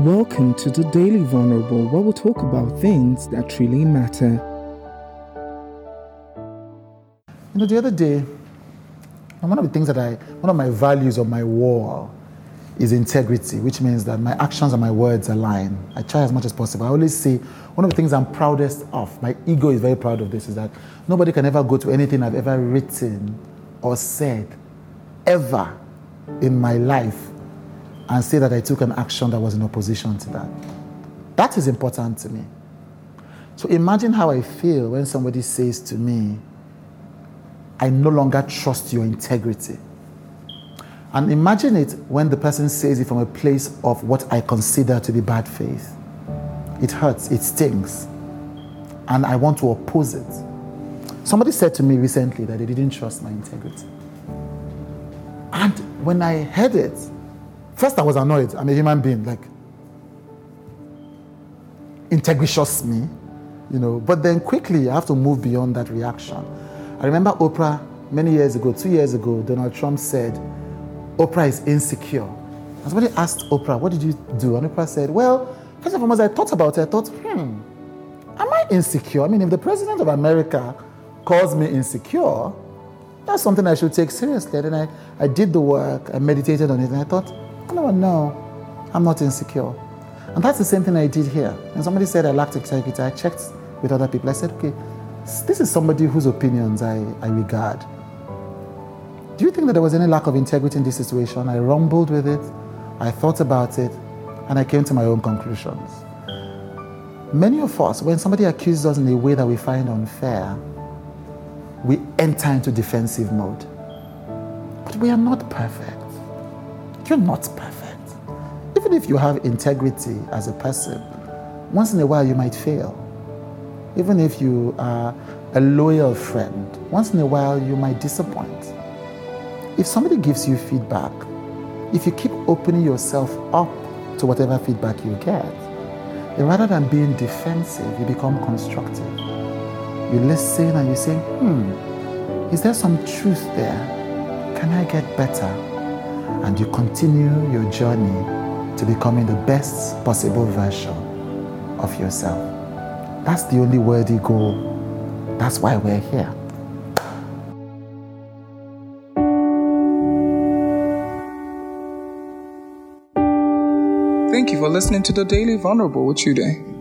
Welcome to the Daily Vulnerable, where we talk about things that really matter. You know, the other day, one of the things that I, one of my values of my wall is integrity, which means that my actions and my words align. I try as much as possible. I always say one of the things I'm proudest of, my ego is very proud of this, is that nobody can ever go to anything I've ever written or said ever in my life and say that I took an action that was in opposition to that. That is important to me. So imagine how I feel when somebody says to me, I no longer trust your integrity. And imagine it when the person says it from a place of what I consider to be bad faith. It hurts, it stings, and I want to oppose it. Somebody said to me recently that they didn't trust my integrity. And when I heard it, first I was annoyed. I'm a human being, like, integritious me, you know. But then quickly I have to move beyond that reaction. I remember Oprah many years ago, two years ago, Donald Trump said, Oprah is insecure. And somebody asked Oprah, What did you do? And Oprah said, Well, first and foremost, I thought about it. I thought, hmm, am I insecure? I mean, if the president of America calls me insecure, that's something I should take seriously. And then I, I did the work, I meditated on it, and I thought, no, no, I'm not insecure. And that's the same thing I did here. And somebody said I lacked integrity. I checked with other people. I said, okay, this is somebody whose opinions I, I regard. Do you think that there was any lack of integrity in this situation? I rumbled with it, I thought about it, and I came to my own conclusions. Many of us, when somebody accuses us in a way that we find unfair, we enter into defensive mode. But we are not perfect. You're not perfect. Even if you have integrity as a person, once in a while you might fail. Even if you are a loyal friend, once in a while you might disappoint. If somebody gives you feedback, if you keep opening yourself up to whatever feedback you get, rather than being defensive, you become constructive. You listen and you say, hmm, is there some truth there? Can I get better? And you continue your journey to becoming the best possible version of yourself. That's the only worthy goal. That's why we're here. Thank you for listening to the Daily Vulnerable with Chude.